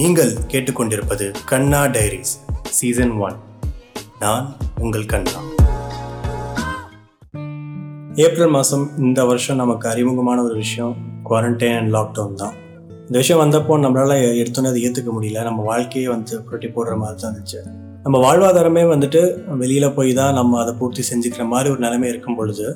நீங்கள் கேட்டுக்கொண்டிருப்பது கண்ணா diaries season one. நான் உங்கள் கண்ணா. ஏப்ரல் மாதம் இந்த வருஷம் நமக்கு அறிமுகமான ஒரு விஷயம் குவாரண்டைன் அண்ட் லாக்டவுன் தான். இந்த விஷயம் வந்தப்போ நம்மளால எடுத்தோன்னே அதை ஏற்றுக்க முடியல. நம்ம வாழ்க்கையே வந்து புரட்டி போடுற மாதிரி தான் இருந்துச்சு. நம்ம வாழ்வாதாரமே வந்துட்டு வெளியில் போய் தான் நம்ம அதை பூர்த்தி செஞ்சுக்கிற மாதிரி ஒரு நிலைமை இருக்கும் பொழுது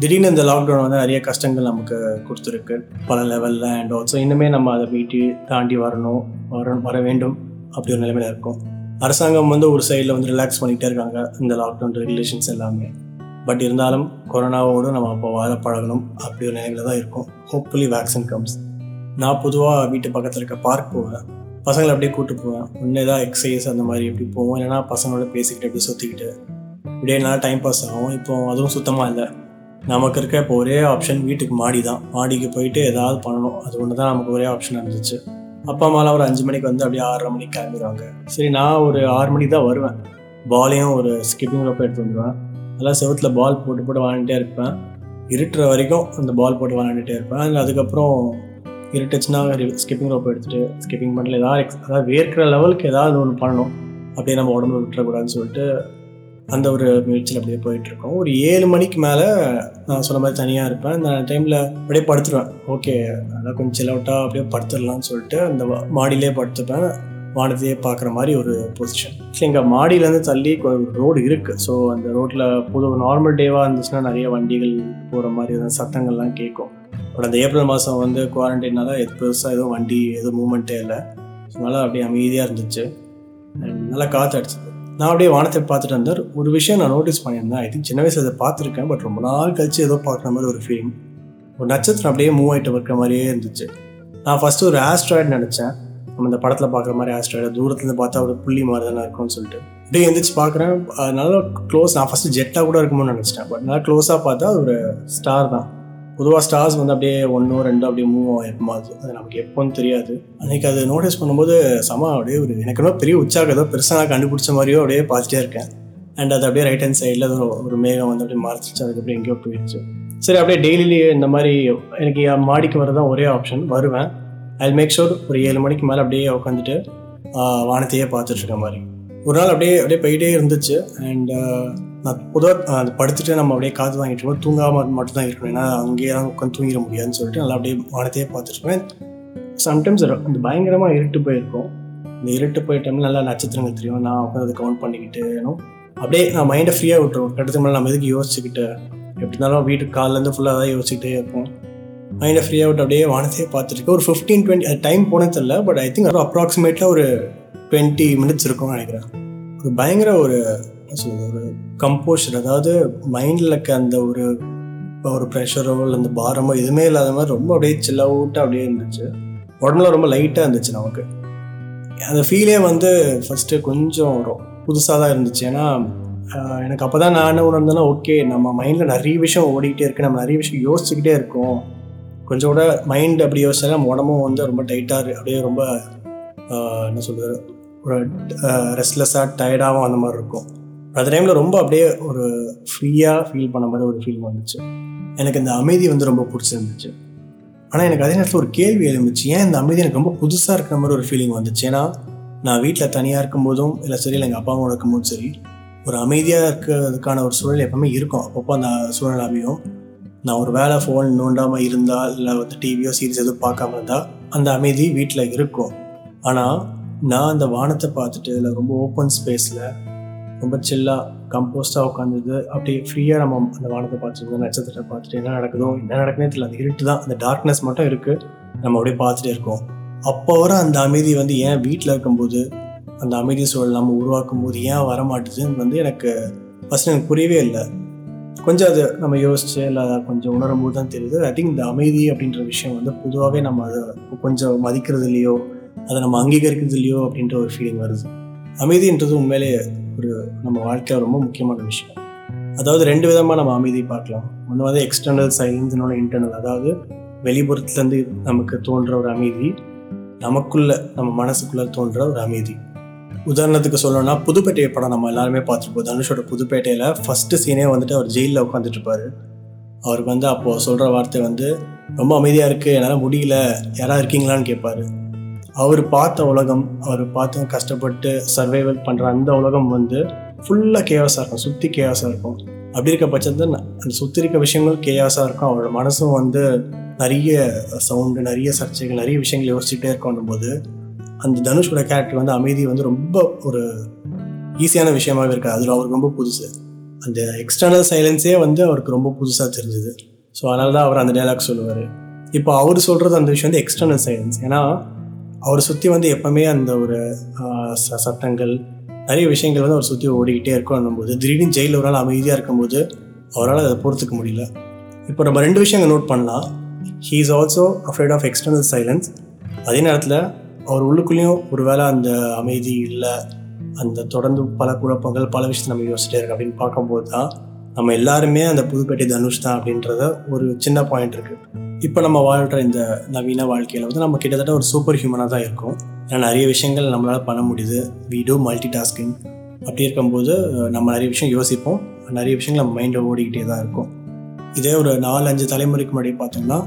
திடீர்னு இந்த லாக்டவுன் வந்து நிறைய கஷ்டங்கள் நமக்கு கொடுத்துருக்கு. பல லெவலில் அண்ட் ஆல்சோ இன்னுமே நம்ம அதை மீட்டி தாண்டி வரணும் வர வர வேண்டும் அப்படி ஒரு நிலைமையில இருக்கும். அரசாங்கம் வந்து ஒரு சைடில் வந்து ரிலாக்ஸ் பண்ணிகிட்டே இருக்காங்க இந்த லாக்டவுன் ரெகுலேஷன்ஸ் எல்லாமே. பட் இருந்தாலும் கொரோனாவோடு நம்ம அப்போ வாழ பழகணும் அப்படி ஒரு நிலைமையில தான் இருக்கும். ஹோப்ஃபுல்லி வேக்சின் கம்ஸ் நான் பொதுவாக வீட்டு பக்கத்தில் இருக்க பார்க் போவேன். பசங்களை அப்படியே கூப்பிட்டு போவேன். ஒன்று ஏதாவது எக்ஸசைஸ் அந்த மாதிரி எப்படி போவோம்? இல்லைனா பசங்களோட பேசிக்கிட்டு அப்படியே சுற்றிக்கிட்டு இப்படியே நல்லா டைம் பாஸ் ஆகும். இப்போ அதுவும் சுத்தமாக இல்லை. நமக்கு இருக்க இப்போ ஒரே ஆப்ஷன் வீட்டுக்கு மாடி தான் மாடிக்கு போயிட்டு ஏதாவது பண்ணணும். அது ஒன்று தான் நமக்கு ஒரே ஆப்ஷன் இருந்துச்சு. அப்பா அம்மாலாம் ஒரு அஞ்சு மணிக்கு வந்து அப்படியே ஆறரை மணிக்கு கிளம்பிடுவாங்க சரி நான் ஒரு ஆறு மணிக்கு தான் வருவேன். பாலையும் ஒரு ஸ்கிப்பிங் ரோப் எடுத்து வந்துடுவேன் நல்லா செவத்தில் பால் போட்டு போட்டு விளாண்டுட்டே இருப்பேன். இருட்டுற வரைக்கும் அந்த பால் போட்டு விளாண்டுட்டே இருப்பேன். அதுக்கப்புறம் இருட்டுச்சுன்னா ஸ்கிப்பிங் ரோப் எடுத்துகிட்டு ஸ்கிப்பிங் பண்ணல ஏதாவது அதாவது வேர்க்கிற லெவலுக்கு ஏதாவது ஒன்று பண்ணணும். அப்படியே நம்ம உடம்புல விட்டுறக்கூடாதுன்னு சொல்லிட்டு அந்த ஒரு முயற்சியில் அப்படியே போயிட்டுருக்கோம். ஒரு ஏழு மணிக்கு மேலே நான் சொன்ன மாதிரி தனியாக இருப்பேன். அந்த டைமில் அப்படியே படுத்துருவேன். ஓகே அதான் கொஞ்சம் சில் அவுட்டாக அப்படியே படுத்துடலாம்னு சொல்லிட்டு அந்த மாடியிலே படுத்துப்பேன். வானத்தையே பார்க்குற மாதிரி ஒரு பொசிஷன் எங்கள் மாடியிலேருந்து தள்ளி ரோடு இருக்குது ஸோ அந்த ரோட்டில் பொது நார்மல் டேவாக இருந்துச்சுன்னா நிறைய வண்டிகள் போகிற மாதிரி அந்த சத்தங்கள்லாம் கேட்கும். பட் அந்த ஏப்ரல் மாதம் வந்து குவாரண்டைனால எது பெருசாக எதுவும் வண்டி எதுவும் மூமெண்ட்டே இல்லை. அதனால் அப்படியே அமைதியாக இருந்துச்சு. நல்லா காற்று அடிச்சது. நான் அப்படியே வானத்தை பார்த்துட்டு வந்தார். ஒரு விஷயம் நான் நோட்டீஸ் பண்ணியிருந்தேன். ஐ திங்க் சின்ன வயசில் அதை பார்த்துருக்கேன் பட் ரொம்ப நாள் கழிச்சு ஏதோ பார்க்குற மாதிரி ஒரு ஃபீலிங் ஒரு நட்சத்திரம் அப்படியே மூவ் ஆகிட்டு இருக்கிற மாதிரியே இருந்துச்சு. நான் ஃபஸ்ட்டு ஒரு ஆஸ்ட்ராய்டு நினச்சேன். நம்ம இந்த படத்தில் பார்க்குற மாதிரி ஆஸ்ட்ராய்டு தூரத்துலேருந்து பார்த்தா ஒரு புள்ளி மாதிரி தானே இருக்கும்னு சொல்லிட்டு. அப்படியே எந்திரிச்சு பார்க்குறேன். நல்லா க்ளோஸ் நான் ஃபஸ்ட்டு ஜெட்டாக கூட இருக்குமோன்னு நினச்சிட்டேன். பட் நல்லா க்ளோஸாக பார்த்தா ஒரு ஸ்டார் தான். பொதுவாக ஸ்டார்ஸ் வந்து அப்படியே ஒன்றோ ரெண்டோ அப்படியே மூவ் ஆகும் அது அது நமக்கு எப்போன்னு தெரியாது. அன்றைக்கி அது நோட்டீஸ் பண்ணும்போது சம அப்படியே ஒரு எனக்கு என்ன பெரிய உற்சாகத்தோ பெருசாக நான் கண்டுபிடிச்ச மாதிரியோ அப்படியே பார்த்துட்டே இருக்கேன். அண்ட் அது அப்படியே ரைட் ஹேண்ட் சைடில் ஒரு ஒரு மேகம் வந்து அப்படியே மறைச்சிச்சு அதுக்கப்புறம் எங்கேயோ போயிடுச்சு சரி அப்படியே டெய்லி இந்த மாதிரி எனக்கு மாடிக்கு வரதான் ஒரே ஆப்ஷன் வருவேன். ஐ மேக் ஷூர் ஒரு ஏழு மணிக்கு மேலே அப்படியே உட்காந்துட்டு வானத்தையே பார்த்துட்ருக்க மாதிரி. ஒரு நாள் அப்படியே அப்படியே போயிட்டே இருந்துச்சு. அண்ட் நான் பொதுவாக அது படுத்துட்டு நம்ம அப்படியே காற்று வாங்கிட்டு இருக்கோம் தூங்காமல் மட்டும் தான் இருக்கணும். ஏன்னா அங்கேயே தான் உட்காந்து தூங்கிட முடியாதுன்னு சொல்லிட்டு நல்லா அப்படியே வானத்தையே பார்த்துருப்பேன் சம்டைம்ஸ் அந்த பயங்கரமாக இருட்டு போயிருக்கும். இந்த இருட்டு போய் டைமில் நல்லா நட்சத்திரங்கள் தெரியும். நான் உட்காந்து அதை கவுண்ட் பண்ணிக்கிட்டு அப்படியே நான் மைண்டை ஃப்ரீயாக விட்டுருவோம் கட்டத்துக்கு மேலே நம்ம எதுக்கு யோசிச்சுக்கிட்டு எப்படி இருந்தாலும் வீட்டுக்கு காலிலேருந்து ஃபுல்லாக தான் யோசிச்சுக்கிட்டே இருப்போம். மைண்டை ஃப்ரீயாக விட்டு அப்படியே வானத்தையே பார்த்துருக்கேன் ஒரு ஃபிஃப்டீன் டுவெண்ட்டி டைம் போனது தெரில பட் ஐ திங்க் அப்ராக்சிமேட்டாக ஒரு டுவெண்ட்டி மினிட்ஸ் இருக்கும்னு நினைக்கிறேன். ஒரு பயங்கர ஒரு ஸோ ஒரு கம்போஷர் அதாவது மைண்டில் இருக்க அந்த ஒரு ஒரு ப்ரெஷரோ இல்லை அந்த பாரமோ எதுவுமே இல்லாத மாதிரி ரொம்ப அப்படியே சில்ல அவுட்டாக அப்படியே இருந்துச்சு. உடம்புல ரொம்ப லைட்டாக இருந்துச்சு நமக்கு. அந்த ஃபீலே வந்து ஃபஸ்ட்டு கொஞ்சம் புதுசாக தான் இருந்துச்சு. ஏன்னா எனக்கு அப்போ தான் நான் என்ன உணர்ந்தேன்னா ஓகே நம்ம மைண்டில் நிறைய விஷயம் ஓடிக்கிட்டே இருக்குது நம்ம நிறைய விஷயம் யோசிச்சுக்கிட்டே இருக்கோம். கொஞ்சம் கூட மைண்ட் அப்படி யோசிச்சாலும் நம்ம உடம்பும் வந்து ரொம்ப டைட்டாக அப்படியே ரொம்ப என்ன சொல்கிறது ஒரு ரெஸ்ட்லெஸ்ஸாக டயர்டாகவும் அந்த மாதிரி இருக்கும். அந்த டைமில் ரொம்ப அப்படியே ஒரு ஃப்ரீயாக ஃபீல் பண்ண மாதிரி ஒரு ஃபீல் வந்துச்சு. எனக்கு இந்த அமைதி வந்து ரொம்ப பிடிச்சிருந்துச்சு. ஆனால் எனக்கு அதே நேரத்தில் ஒரு கேள்வி எழுந்துச்சு. ஏன் இந்த அமைதி எனக்கு ரொம்ப புதுசாக இருக்கிற மாதிரி ஒரு ஃபீலிங் வந்துச்சு? ஏன்னா நான் வீட்டில் தனியாக இருக்கும்போதும் இல்லை சரி இல்லை எங்கள் அப்பா அம்மா இருக்கும்போதும் சரி ஒரு அமைதியாக இருக்கிறதுக்கான ஒரு சூழல் எப்பவுமே இருக்கும். அப்பப்போ அந்த சூழல் அமையும் நான் ஒரு வேலை ஃபோன் நோண்டாமல் இருந்தால் இல்லை வந்து டிவியோ சீரிஸ் எதுவும் பார்க்காம இருந்தால் அந்த அமைதி வீட்டில் இருக்கும். ஆனால் நான் அந்த வானத்தை பார்த்துட்டு இல்லை ரொம்ப ஓப்பன் ஸ்பேஸில் ரொம்ப சில்லாக கம்போஸ்டாக உட்காந்துது அப்படியே ஃப்ரீயாக நம்ம அந்த வானத்தை பார்த்துட்டு நட்சத்திரத்தை பார்த்துட்டு என்ன நடக்குதோ என்ன நடக்குதுன்னு தெரியல. அந்த இருட்டு தான் அந்த டார்க்னஸ் மட்டும் இருக்குது நம்ம அப்படியே பார்த்துட்டே இருக்கோம். அப்போ வர அந்த அமைதி வந்து ஏன் வீட்டில் இருக்கும்போது அந்த அமைதி சூழல் நம்ம உருவாக்கும் போது ஏன் வரமாட்டுதுன்னு வந்து எனக்கு ஃபஸ்ட் எனக்கு புரியவே இல்லை. கொஞ்சம் அது நம்ம யோசிச்சு இல்லை அதை கொஞ்சம் உணரும் போது தான் தெரியுது. ஐ திங்க் இந்த அமைதி அப்படின்ற விஷயம் வந்து பொதுவாகவே நம்ம அதை கொஞ்சம் மதிக்கிறது இல்லையோ அதை நம்ம அங்கீகரிக்கிறது இல்லையோ அப்படின்ற ஒரு ஃபீலிங் வருது. அமைதின்றது உண்மையிலேயே ஒரு நம்ம வாழ்க்கையில் ரொம்ப முக்கியமான விஷயம். அதாவது ரெண்டு விதமாக நம்ம அமைதி பார்க்கலாம். ஒன்று வந்து எக்ஸ்டர்னல் சைலன்ஸ் இன்னொன்று இன்டர்னல் அதாவது வெளிப்புறத்துலேருந்து நமக்கு தோன்ற ஒரு அமைதி நமக்குள்ள நம்ம மனசுக்குள்ளே தோன்ற ஒரு அமைதி. உதாரணத்துக்கு சொல்லணும்னா புதுப்பேட்டை படம் நம்ம எல்லாருமே பார்த்துருப்போம். தனுஷோட புதுப்பேட்டையில் ஃபஸ்ட்டு சீனே வந்துட்டு அவர் ஜெயிலில் உட்காந்துட்டு அவருக்கு வந்து அப்போது சொல்கிற வார்த்தை வந்து ரொம்ப அமைதியாக இருக்குது என்னால் முடியல யாராவது இருக்கீங்களான்னு கேட்பாரு. அவர் பார்த்த உலகம் அவர் பார்த்து கஷ்டப்பட்டு சர்வைவல் பண்ணுற அந்த உலகம் வந்து ஃபுல்லாக கேவாஸாக இருக்கும் சுற்றி கேவாஸாக இருக்கும். அப்படி இருக்க பட்சத்தில் அந்த சுற்றி இருக்க விஷயங்கள் கேயாஸாக இருக்கும். அவரோட மனசும் வந்து நிறைய சவுண்டு நிறைய சர்ச்சைகள் நிறைய விஷயங்கள் யோசிச்சுட்டே இருக்கணும் போது அந்த தனுஷோட கேரக்டர் வந்து அமைதி வந்து ரொம்ப ஒரு ஈஸியான விஷயமாகவே இருக்காது. அது அவருக்கு ரொம்ப புதுசு. அந்த எக்ஸ்டர்னல் சைலன்ஸே வந்து அவருக்கு ரொம்ப புதுசாக தெரிஞ்சுது. ஸோ அதனால தான் அவர் அந்த டைலாக் சொல்லுவார். இப்போ அவர் சொல்கிறது அந்த விஷயம் வந்து எக்ஸ்டர்னல் சைலன்ஸ் ஏன்னா அவரை சுற்றி வந்து எப்போவுமே அந்த ஒரு ச- சட்டங்கள் நிறைய விஷயங்கள் வந்து அவர் சுற்றி ஓடிக்கிட்டே இருக்கும் போது திடீர்னு ஜெயிலில் ஒரு நாள் அமைதியாக இருக்கும்போது அவரால் அதை பொறுத்துக்க முடியல. இப்போ நம்ம ரெண்டு விஷயங்கள் நோட் பண்ணலாம். He is also afraid of external silence அதே நேரத்தில் அவர் உள்ளுக்குள்ளேயும் ஒரு வேளை அந்த அமைதி இல்லை அந்த தொடர்ந்து பல குழப்பங்கள் பல விஷயத்தை நம்ம யோசிச்சிட்டே இருக்கு அப்படின்னு பார்க்கும்போது தான் நம்ம எல்லாருமே அந்த புதுப்பேட்டை தனுஷ் தான் அப்படின்றத ஒரு சின்ன பாயிண்ட் இருக்குது இப்போ நம்ம வாழ்கிற இந்த நவீன வாழ்க்கையில் வந்து நம்ம கிட்டத்தட்ட ஒரு சூப்பர் ஹியூமனாக தான் இருக்கும். ஏன்னா நிறைய விஷயங்கள் நம்மளால் பண்ண முடியுது. வீடோ மல்டி டாஸ்கிங் அப்படி இருக்கும்போது நம்ம நிறைய விஷயம் யோசிப்போம். நிறைய விஷயங்கள் நம்ம மைண்டில் ஓடிக்கிட்டே தான் இருக்கும். இதே ஒரு நாலு அஞ்சு தலைமுறைக்கு முன்னாடி பார்த்தோம்னா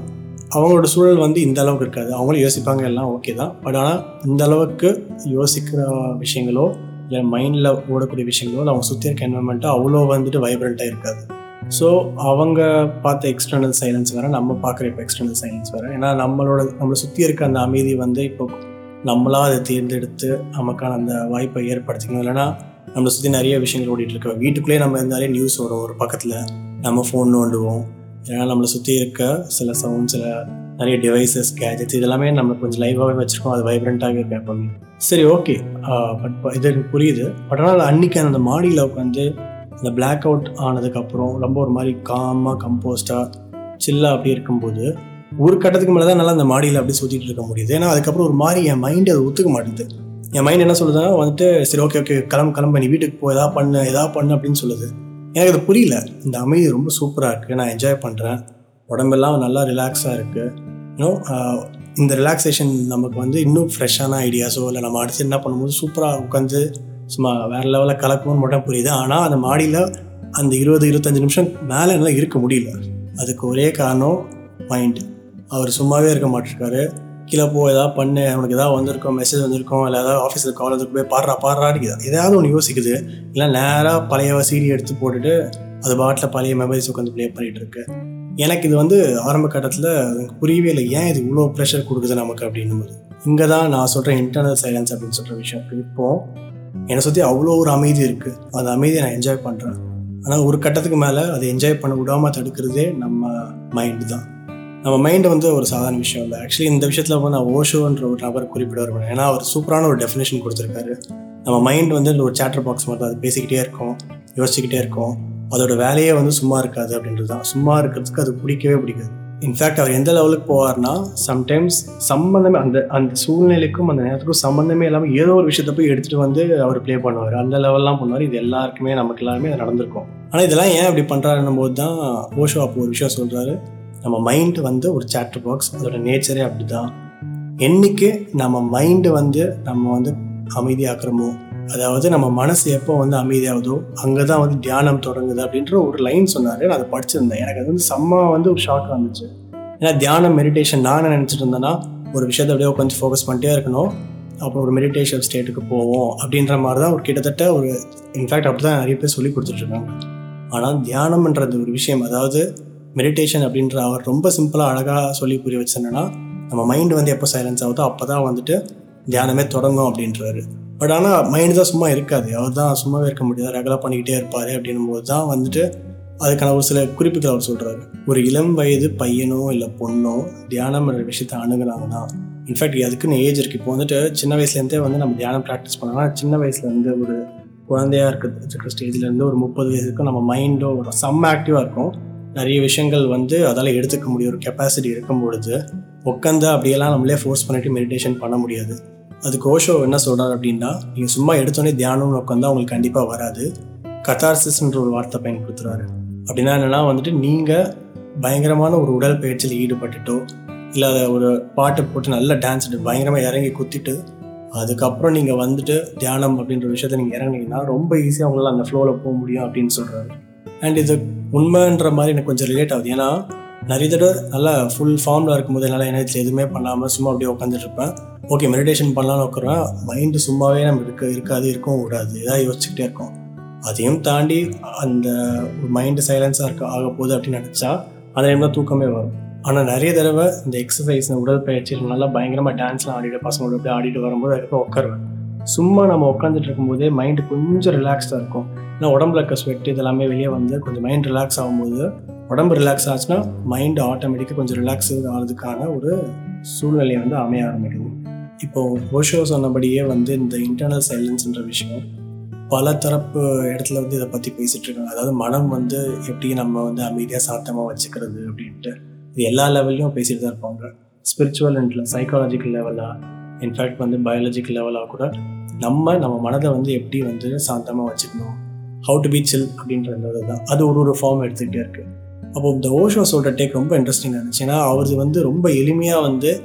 அவங்களோட சூழல் வந்து இந்த அளவுக்கு இருக்காது. அவங்களும் யோசிப்பாங்க எல்லாம் ஓகே தான். பட் ஆனால் இந்த அளவுக்கு யோசிக்கிற விஷயங்களோ இல்லை மைண்டில் ஓடக்கூடிய விஷயங்களோ அவங்க சுற்றி இருக்க என்வரன்மெண்ட்டோ அவ்வளோ வந்துட்டு வைப்ரண்ட்டாக இருக்காது. ஸோ அவங்க பார்த்த எக்ஸ்டர்னல் சைலன்ஸ் வேறு நம்ம பார்க்குற இப்போ எக்ஸ்டர்னல் சைலன்ஸ் வேறு. ஏன்னா நம்மளோட நம்மளை சுற்றி இருக்க அந்த அமைதி வந்து இப்போ நம்மளா அதை தேர்ந்தெடுத்து நமக்கான அந்த வாய்ப்பை ஏற்படுத்திக்கணும். இல்லைன்னா நம்மளை சுற்றி நிறைய விஷயங்கள் ஓடிட்டு இருக்கு. வீட்டுக்குள்ளேயே நம்ம இருந்தாலே நியூஸ் வரும். ஒரு பக்கத்தில் நம்ம ஃபோன் நோண்டுவோம். ஏன்னா நம்மளை சுற்றி இருக்க சில சவுண்ட் சில நிறைய டிவைசஸ் கேஜெட்ஸ் இதெல்லாமே நம்ம கொஞ்சம் லைவாகவே வச்சுருக்கோம். அது வைப்ரண்ட்டாகவே இருக்கும் எப்போவுமே சரி ஓகே பட் இது எனக்கு புரியுது. பட் ஆனால் அன்றைக்கி அந்த மாடியில் உட்காந்து அந்த பிளாக் அவுட் ஆனதுக்கப்புறம் ரொம்ப ஒரு மாதிரி காமாக கம்போஸ்டாக சில்லாக அப்படி இருக்கும்போது ஒரு கட்டத்துக்கு மேலே தான் நல்லா அந்த மாடியில் அப்படியே சுற்றிட்டு இருக்க முடியுது. ஏன்னா அதுக்கப்புறம் ஒரு மாதிரி என் மைண்டு அதை ஒத்துக்க மாட்டேது என் மைண்ட் என்ன சொல்லுதுன்னா வந்துட்டு சரி ஓகே ஓகே கிளம்பு கிளம்ப நீ வீட்டுக்கு போ எதாவது பண்ணு எதாவது பண்ணு அப்படின்னு சொல்லுது. எனக்கு அது புரியல. இந்த அமைதி ரொம்ப சூப்பராக இருக்குது நான் என்ஜாய் பண்ணுறேன் உடம்பெல்லாம் நல்லா ரிலாக்ஸாக இருக்குது இன்னும் இந்த ரிலாக்ஸேஷன் நமக்கு வந்து இன்னும் ஃப்ரெஷ்ஷான ஐடியாஸோ இல்லை நம்ம அடுத்து என்ன பண்ணும்போது சூப்பராக உட்காந்து சும்மா வேறு லெவலில் கலக்கணும்னு மட்டும் புரியுது. ஆனால் அந்த மாடியில் அந்த இருபது இருபத்தஞ்சு நிமிஷம் மேலே என்னால் இருக்க முடியல. அதுக்கு ஒரே காரணம் மைண்டு அவர் சும்மாவே இருக்க மாட்டிருக்காரு. கீழே போ ஏதாவது பண்ணு. அவனுக்கு ஏதாவது வந்திருக்கோம் மெசேஜ் வந்திருக்கோம் இல்லை ஏதாவது ஆஃபீஸில் கால் வந்துருக்கு போய் பாடுறா பாடுறா ஏதாவது ஒன்று யோசிக்குது. இல்லை நேராக பழைய சீரி எடுத்து போட்டுட்டு அது பாட்டில் பழைய மெமரிஸ் உட்காந்து ப்ளே பண்ணிட்டு இருக்கு. எனக்கு இது வந்து ஆரம்ப கட்டத்தில் எனக்கு புரியவே இல்லை. ஏன் இது இவ்வளோ ப்ரெஷர் கொடுக்குது நமக்கு அப்படின்னும் போது இங்கே தான் நான் சொல்கிறேன் இன்டர்னல் சைலன்ஸ் அப்படின்னு சொல்கிற விஷயம். இப்போது இப்போ என்னை சுற்றி அவ்வளோ ஒரு அமைதி இருக்குது அந்த அமைதியை நான் என்ஜாய் பண்ணுறேன் ஆனால் ஒரு கட்டத்துக்கு மேலே அதை என்ஜாய் பண்ண விடாமல் தடுக்கிறதே நம்ம மைண்டு தான். நம்ம மைண்டு வந்து ஒரு சாதாரண விஷயம் இல்லை. ஆக்சுவலி இந்த விஷயத்தில் வந்து நான் ஓஷோன்ற ஒரு நபர் குறிப்பிட வருவேன் ஏன்னா அவர் சூப்பரான ஒரு டெஃபினேஷன் கொடுத்துருக்காரு. நம்ம மைண்ட் வந்து ஒரு சேட்டர் பாக்ஸ் மாதிரி தான். அது பேசிக்கிட்டே இருக்கும் யோசிச்சுக்கிட்டே இருக்கும். அதோட வேலையே வந்து சும்மா இருக்காது அப்படின்றது தான். சும்மா இருக்கிறதுக்கு அது பிடிக்கவே பிடிக்காது. இன்ஃபேக்ட் அவர் எந்த லெவலுக்கு போவார்னா சம்டைம்ஸ் சம்மந்தமே அந்த அந்த சூழ்நிலைக்கும் அந்த நேரத்துக்கும் சம்மந்தமே இல்லாமல் ஏதோ ஒரு விஷயத்த போய் எடுத்துகிட்டு வந்து அவர் ப்ளே பண்ணுவார். அந்த லெவல்லாம் பண்ணுவார். இது எல்லாருக்குமே நமக்கு எல்லாருமே அது நடந்திருக்கும். ஆனால் இதெல்லாம் ஏன் அப்படி பண்ணுறாருன்னும் போது தான் ஓஷோ அப்போ ஒரு விஷயம் சொல்கிறாரு நம்ம மைண்டு வந்து ஒரு சேட்டர் பாக்ஸ் அதோட நேச்சரே அப்படி தான் என்னைக்கு நம்ம மைண்டு வந்து நம்ம வந்து அமைதியாக்குறோமோ அதாவது நம்ம மனசு எப்போ வந்து அமைதியாகுதோ அங்கே தான் வந்து தியானம் தொடங்குது அப்படின்ற ஒரு லைன் சொன்னார். நான் அதை படிச்சிருந்தேன். எனக்கு அது வந்து செம்ம வந்து ஒரு ஷாக் வந்துச்சு ஏன்னா தியானம் மெடிடேஷன் நான் நினச்சிட்டு இருந்தேன்னா ஒரு விஷயத்த அப்படியே கொஞ்சம் ஃபோக்கஸ் பண்ணிட்டே இருக்கணும். அப்புறம் ஒரு மெடிடேஷன் ஸ்டேட்டுக்கு போவோம் அப்படின்ற மாதிரி தான் ஒரு கிட்டத்தட்ட ஒரு இன்ஃபேக்ட் அப்படி தான் நிறைய பேர் சொல்லி கொடுத்துட்ருக்காங்க ஆனால் தியானம்ன்றது ஒரு விஷயம். அதாவது மெடிடேஷன் அப்படின்ற அவர் ரொம்ப சிம்பிளாக அழகாக சொல்லி புரிய வச்சேன்னா நம்ம மைண்டு வந்து எப்போ சைலன்ஸ் ஆகுதோ அப்போ தான் வந்துட்டு தியானமே தொடங்கும் அப்படின்றாரு. பட் ஆனால் மைண்டு தான் சும்மா இருக்காது. அவர் தான் சும்மாவே இருக்க முடியாது. ரெகுலர் பண்ணிக்கிட்டே இருப்பார் அப்படின்னும் போது தான் வந்துட்டு அதுக்கான ஒரு சில குறிப்புகள் அவர் சொல்கிறாரு ஒரு இளம் வயது பையனோ இல்லை பொண்ணோ தியானம் விஷயத்தை அணுகுனாங்கன்னா இன்ஃபேக்ட் அதுக்குன்னு ஏஜ் இருக்குது இப்போ வந்துட்டு சின்ன வயசுலேருந்தே வந்து நம்ம தியானம் ப்ராக்டிஸ் பண்ணோம்னா சின்ன வயசுலேருந்து ஒரு குழந்தையா இருக்கிற ஸ்டேஜ்லேருந்து ஒரு முப்பது வயசுக்கு நம்ம மைண்டோ ஒரு செம்ம ஆக்டிவாக இருக்கும். நிறைய விஷயங்கள் வந்து அதால் எடுத்துக்க முடியும். ஒரு கெப்பாசிட்டி இருக்கும் பொழுது உட்காந்து அப்படியெல்லாம் நம்மளே ஃபோர்ஸ் பண்ணிட்டு மெடிடேஷன் பண்ண முடியாது. அதுக்கு ஓஷோ என்ன சொல்கிறார் அப்படின்னா நீங்கள் சும்மா எடுத்தோடனே தியானம்னு உட்காந்தா உங்களுக்கு கண்டிப்பாக வராது. கத்தார்சிஸ்ன்ற ஒரு வார்த்தை பயன்படுத்துகிறாரு அப்படின்னா என்னென்னா வந்துட்டு நீங்கள் பயங்கரமான ஒரு உடல் பயிற்சியில் ஈடுபட்டுட்டோ இல்லை அதை ஒரு பாட்டு போட்டு நல்ல டான்ஸ் பயங்கரமாக இறங்கி குத்திட்டு அதுக்கப்புறம் நீங்கள் வந்துட்டு தியானம் அப்படின்ற விஷயத்த நீங்கள் இறங்குனீங்கன்னா ரொம்ப ஈஸியாக உங்களால் அந்த ஃப்ளோவில் போக முடியும் அப்படின்னு சொல்கிறாரு அண்ட் இது உண்மைன்ற மாதிரி எனக்கு கொஞ்சம் ரிலேட் ஆகுது. ஏன்னா நிறைய தடவை நல்லா ஃபுல் ஃபார்மில் இருக்கும்போது என்னால் எனர்ஜியில் எதுவுமே பண்ணாமல் சும்மா அப்படியே உட்காந்துட்டு இருப்பேன். ஓகே மெடிடேஷன் பண்ணலாம்னு உட்காரோம் மைண்டு சும்மாவே நம்ம இருக்க இருக்காது இருக்கவும் கூடாது. இதாக யோசிச்சுக்கிட்டே இருக்கோம். அதையும் தாண்டி அந்த மைண்டு சைலன்ஸாக இருக்க ஆக போகுது அப்படின்னு நினச்சா அந்த டைமில் தூக்கமே வரும். ஆனால் நிறைய தடவை இந்த எக்ஸசைஸ் உடற்பயிற்சியில் நல்லா பயங்கரமாக டான்ஸ்லாம் ஆடிட்டு பசங்களோட அப்படியே ஆடிட்டு வரும்போது அதுக்கப்புறம் உட்காருவேன். சும்மா நம்ம உட்காந்துட்டு இருக்கும்போதே மைண்டு கொஞ்சம் ரிலாக்ஸ்டாக இருக்கும். ஏன்னா உடம்புல இருக்க ஸ்வெட் இதெல்லாமே வெளியே வந்து கொஞ்சம் மைண்ட் ரிலாக்ஸ் ஆகும்போது உடம்பு ரிலாக்ஸ் ஆச்சுன்னா மைண்டு ஆட்டோமேட்டிக்காக கொஞ்சம் ரிலாக்ஸ் ஆகிறதுக்கான ஒரு சூழ்நிலை வந்து அமைய ஆரம்பிக்குது. இப்போ ஓஷோ சொன்னபடியே வந்து இந்த இன்டர்னல் சைலன்ஸ்ன்ற விஷயம் பல தரப்பு இடத்துல வந்து இதை பற்றி பேசிகிட்டு இருக்காங்க. அதாவது மனம் வந்து எப்படி நம்ம வந்து அமைதியாக சாத்தமாக வச்சுக்கிறது அப்படின்ட்டு இது எல்லா லெவல்லையும் பேசிட்டு தான் இருப்பாங்க. ஸ்பிரிச்சுவல் அண்ட்ல சைக்காலஜிக்கல் லெவலாக இன்ஃபேக்ட் வந்து பயாலஜிக்கல் லெவலாக கூட நம்ம நம்ம மனதை வந்து எப்படி வந்து சாந்தமாக வச்சுக்கணும் ஹவு டு பி சில் அப்படின்றது தான் அது ஒரு ஒரு ஃபார்ம் எடுத்துக்கிட்டே இருக்குது அப்போ இந்த ஓஷோ சொல்கிற டேக் ரொம்ப இன்ட்ரெஸ்டிங்காக இருந்துச்சு. ஏன்னா அவர் வந்து ரொம்ப எளிமையாக வந்து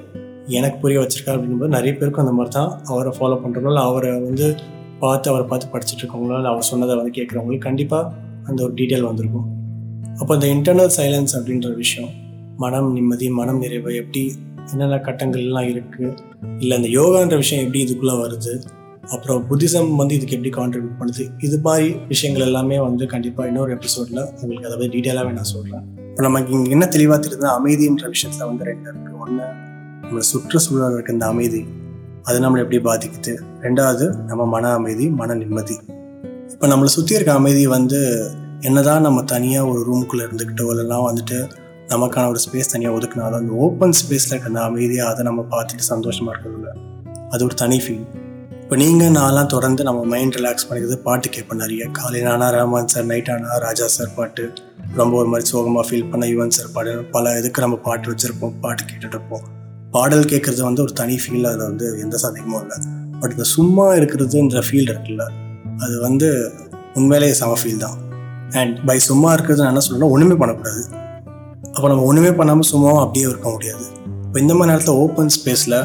எனக்கு புரிய வச்சிருக்காரு அப்படிங்கும்போது நிறைய பேருக்கும் அந்த மாதிரி தான் அவரை ஃபாலோ பண்ணுறவங்களோ அவரை வந்து பார்த்து அவரை பார்த்து படிச்சுட்டு இருக்கவங்களோ இல்லை அவர் சொன்னதை வந்து கேட்குறவங்களுக்கு கண்டிப்பாக அந்த ஒரு டீட்டெயில் வந்திருக்கும். அப்போ இந்த இன்டர்னல் சைலன்ஸ் அப்படின்ற விஷயம் மனம் நிம்மதி மனம் நிறைவு எப்படி என்னென்ன கட்டங்கள்லாம் இருக்குது இல்லை அந்த யோகான்ற விஷயம் எப்படி இதுக்குள்ளே வருது அப்புறம் புத்திசம் வந்து இதுக்கு எப்படி கான்ட்ரிபியூட் பண்ணுது இது மாதிரி விஷயங்கள் எல்லாமே வந்து கண்டிப்பாக இன்னொரு எபிசோடில் உங்களுக்கு அதை பற்றி டீட்டெயிலாகவே நான் சொல்கிறேன் இப்போ நமக்கு இங்கே என்ன தெளிவாக தெரியுதுன்னா அமைதின்ற விஷயத்தில் வந்து ரெண்டு இருக்குது ஒன்று நம்ம சுற்றுச்சூழல் இருக்க இந்த அமைதி அது நம்மளை எப்படி பாதிக்குது? ரெண்டாவது நம்ம மன அமைதி மன நிம்மதி. இப்போ நம்மளை சுற்றி இருக்க அமைதி வந்து என்னதான் நம்ம தனியாக ஒரு ரூம்குள்ளே இருந்துக்கிட்டோ இல்லைனா வந்துட்டு நமக்கான ஒரு ஸ்பேஸ் தனியாக ஒதுக்குனாலும் அந்த ஓப்பன் ஸ்பேஸில் இருக்க அந்த அமைதியாக அதை நம்ம பார்த்துட்டு சந்தோஷமாக இருக்கிறதுல அது ஒரு தனி ஃபீல் இப்போ நீங்கள் நான்லாம் தொடர்ந்து நம்ம மைண்ட் ரிலாக்ஸ் பண்ணிக்கிறது பாட்டு கேட்பேன் நிறைய. காலையில் ஆனா ரஹ்மான் சார் நைட் ஆனா ராஜா சார் பாட்டு. ரொம்ப ஒரு மாதிரி சோகமாக ஃபீல் பண்ண யுவன் சார் பாட்டு பல இதுக்கு நம்ம பாட்டு வச்சுருப்போம் பாட்டு கேட்டுட்டு இருப்போம். பாடல் கேட்குறது வந்து ஒரு தனி ஃபீல் அதில் வந்து எந்த சந்தேகமும் இல்லை பட் இந்த சும்மா இருக்கிறதுன்ற ஃபீல் இருக்குல்ல அது வந்து உண்மையிலேயே சம ஃபீல் தான். அண்ட் பை சும்மா இருக்கிறது நான் என்ன சொல்லணும் ஒன்றுமே பண்ணக்கூடாது. அப்போ நம்ம ஒன்றுமே பண்ணாமல் சும்மாவும் அப்படியே இருக்க முடியாது. இப்போ இந்த மாதிரி நேரத்தில் ஓப்பன் ஸ்பேஸில்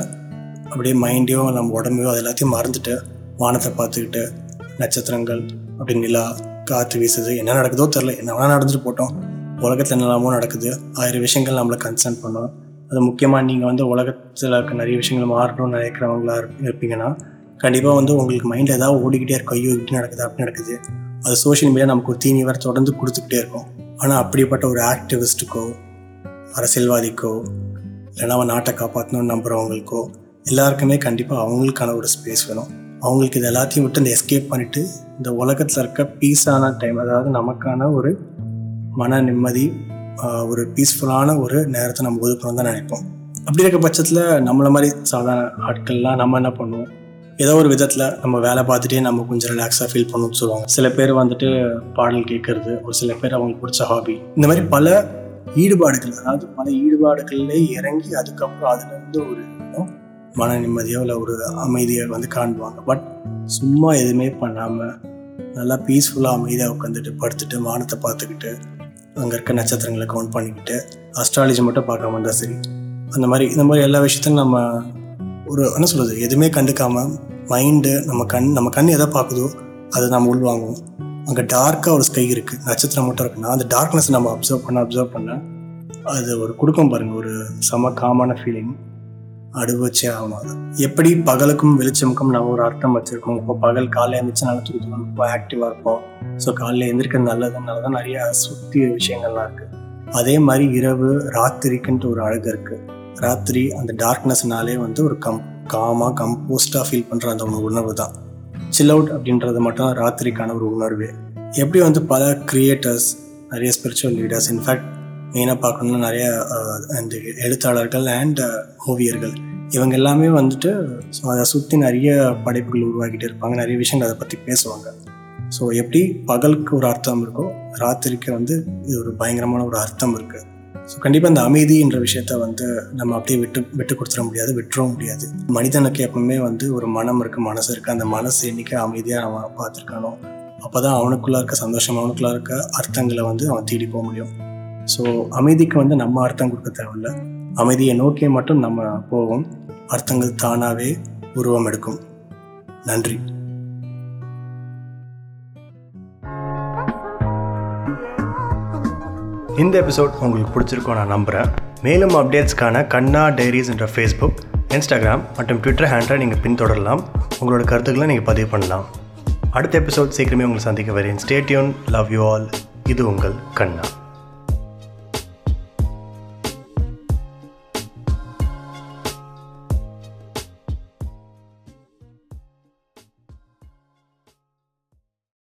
அப்படியே மைண்டையோ நம்ம உடம்பையோ அது எல்லாத்தையும் மறந்துட்டு வானத்தை பார்த்துக்கிட்டு நட்சத்திரங்கள் அப்படி நிலா காற்று வீசுது என்ன நடக்குதோ தெரில என்ன வேணால் நடந்துட்டு போட்டோம். உலகத்தில் என்னெல்லாமோ நடக்குது ஆயிரம் விஷயங்கள் நம்மளை கன்சர்ன் பண்ணோம். அது முக்கியமாக நீங்கள் வந்து உலகத்தில் இருக்க நிறைய விஷயங்கள் மாறணும்னு நினைக்கிறவங்களா இருப்பீங்கன்னா கண்டிப்பாக வந்து உங்களுக்கு மைண்டில் ஏதாவது ஓடிக்கிட்டே இருக்கும். ஐயோ இப்படி நடக்குது? அப்படி நடக்குது. அது சோஷியல் மீடியா நமக்கு ஒரு தீனி வர தொடர்ந்து கொடுத்துக்கிட்டே இருக்கும். ஆனால் அப்படிப்பட்ட ஒரு ஆக்டிவிஸ்ட்டுக்கோ அரசியல்வாதிக்கோ இல்லைனா அவன் நாட்டை காப்பாற்றணும்னு நம்புகிறவங்களுக்கோ எல்லாருக்குமே கண்டிப்பாக அவங்களுக்கான ஒரு ஸ்பேஸ் வேணும். அவங்களுக்கு இது எல்லாத்தையும் விட்டு இந்த எஸ்கேப் பண்ணிவிட்டு இந்த உலகத்தில் இருக்க பீஸான டைம் அதாவது நமக்கான ஒரு மன நிம்மதி ஒரு பீஸ்ஃபுல்லான ஒரு நேரத்தை நம்ம ஒதுக்கணும் தான் நினைப்போம். அப்படி இருக்க பட்சத்தில் நம்மளை மாதிரி சாதாரண ஆட்கள்லாம் நம்ம என்ன பண்ணுவோம்? ஏதோ ஒரு விதத்தில் நம்ம வேலை பார்த்துட்டே நம்ம கொஞ்சம் ரிலாக்ஸாக ஃபீல் பண்ணணும்னு சொல்லுவாங்க. சில பேர் வந்துட்டு பாடல் கேட்கறது ஒரு சில பேர் அவங்களுக்கு பிடிச்ச ஹாபி இந்த மாதிரி பல ஈடுபாடுகள் அதாவது பல ஈடுபாடுகள்லே இறங்கி அதுக்கப்புறம் அதுலேருந்து ஒரு மன நிம்மதியோ இல்லை ஒரு அமைதியை வந்து காண்பாங்க. பட் சும்மா எதுவுமே பண்ணாமல் நல்லா பீஸ்ஃபுல்லாக அமைதியாக உட்காந்துட்டு படுத்துட்டு வானத்தை பார்த்துக்கிட்டு அங்கே இருக்க நட்சத்திரங்களை கவுண்ட் பண்ணிக்கிட்டு அஸ்ட்ராலஜி மட்டும் பார்க்காம இருந்தால் சரி. அந்த மாதிரி இந்த மாதிரி எல்லா விஷயத்தையும் நம்ம ஒரு என்ன சொல்கிறது எதுவுமே கண்டுக்காமல் மைண்டு நம்ம கண் நம்ம கண் எதை பார்க்குதோ அதை நம்ம உள்வாங்குவோம். அங்கே டார்க்காக ஒரு ஸ்கை இருக்குது நட்சத்திரம் மட்டும் இருக்குன்னா அந்த டார்க்னஸ் நம்ம அப்சர்வ் பண்ண அப்சர்வ் பண்ண அது ஒரு கொடுக்கும் பாருங்கள் ஒரு செம காமான ஃபீலிங் அனுபவிச்சே ஆகணும் அது எப்படி பகலுக்கும் வெளிச்சமுக்கும் நம்ம ஒரு அர்த்தம் வச்சுருக்கோம். இப்போ பகல் காலையில் எழுந்திரிச்சு நல்லா தூக்கணும் ரொம்ப ஆக்டிவாக இருப்போம். ஸோ காலையில் எழுந்திரிக்கிறது நல்லதுனால தான் நிறைய சுற்றி விஷயங்கள்லாம் இருக்குது அதே மாதிரி இரவு ராத்திரிக்குன்ட்டு ஒரு அழகு இருக்குது ராத்திரி அந்த டார்க்னஸ்னாலே வந்து ஒரு கம் காமாக கம்போஸ்டாக ஃபீல் பண்ணுற அந்த ஒரு உணர்வு தான். சில் அவுட் அப்படின்றது மட்டும் ராத்திரிக்கான ஒரு உணர்வு. எப்படி வந்து பல கிரியேட்டர்ஸ் நிறைய ஸ்பிரிச்சுவல் லீடர்ஸ் இன்ஃபேக்ட் மெயினாக பார்க்கணும்னா நிறையா அந்த எழுத்தாளர்கள் அண்ட் ஓவியர்கள். இவங்க எல்லாமே வந்துட்டு ஸோ அதை சுற்றி நிறைய படைப்புகள் உருவாக்கிட்டு இருப்பாங்க. நிறைய விஷயங்கள் அதை பற்றி பேசுவாங்க. ஸோ எப்படி பகலுக்கு ஒரு அர்த்தம் இருக்கோ ராத்திரிக்கு வந்து இது ஒரு பயங்கரமான ஒரு அர்த்தம் இருக்குது ஸோ கண்டிப்பாக இந்த அமைதின்ற விஷயத்த வந்து நம்ம அப்படியே விட்டு விட்டு கொடுத்துட முடியாது விட்டுறவும் முடியாது. மனிதனுக்கு எப்பவுமே வந்து ஒரு மனம் இருக்குது மனசு இருக்குது அந்த மனசு என்னைக்கு அமைதியாக அவன் பார்த்துருக்கானோ அப்போ தான் அவனுக்குள்ளே இருக்க சந்தோஷம் அவனுக்குள்ளே இருக்க அர்த்தங்களை வந்து அவன் தேடி போக முடியும். ஸோ அமைதிக்கு வந்து நம்ம அர்த்தம் கொடுக்க தேவையில்ல. அமைதியை நோக்கியே மட்டும் நம்ம போவோம். அர்த்தங்கள் தானாகவே உருவம் எடுக்கும். நன்றி. இந்த எபிசோட் உங்களுக்கு பிடிச்சிருக்கோம் நான் நம்புகிறேன் மேலும் அப்டேட்ஸ்க்கான கண்ணா டைரிஸ் என்ற ஃபேஸ்புக் இன்ஸ்டாகிராம் மற்றும் ட்விட்டர் ஹேண்டில் நீங்கள் பின்தொடரலாம். உங்களோட கருத்துக்களை நீங்கள் பதிவு பண்ணலாம். அடுத்த எபிசோட் சீக்கிரமே உங்களை சந்திக்க வரேன். ஸ்டேட்யூன் லவ் யூ ஆல் இது உங்கள் கண்ணா.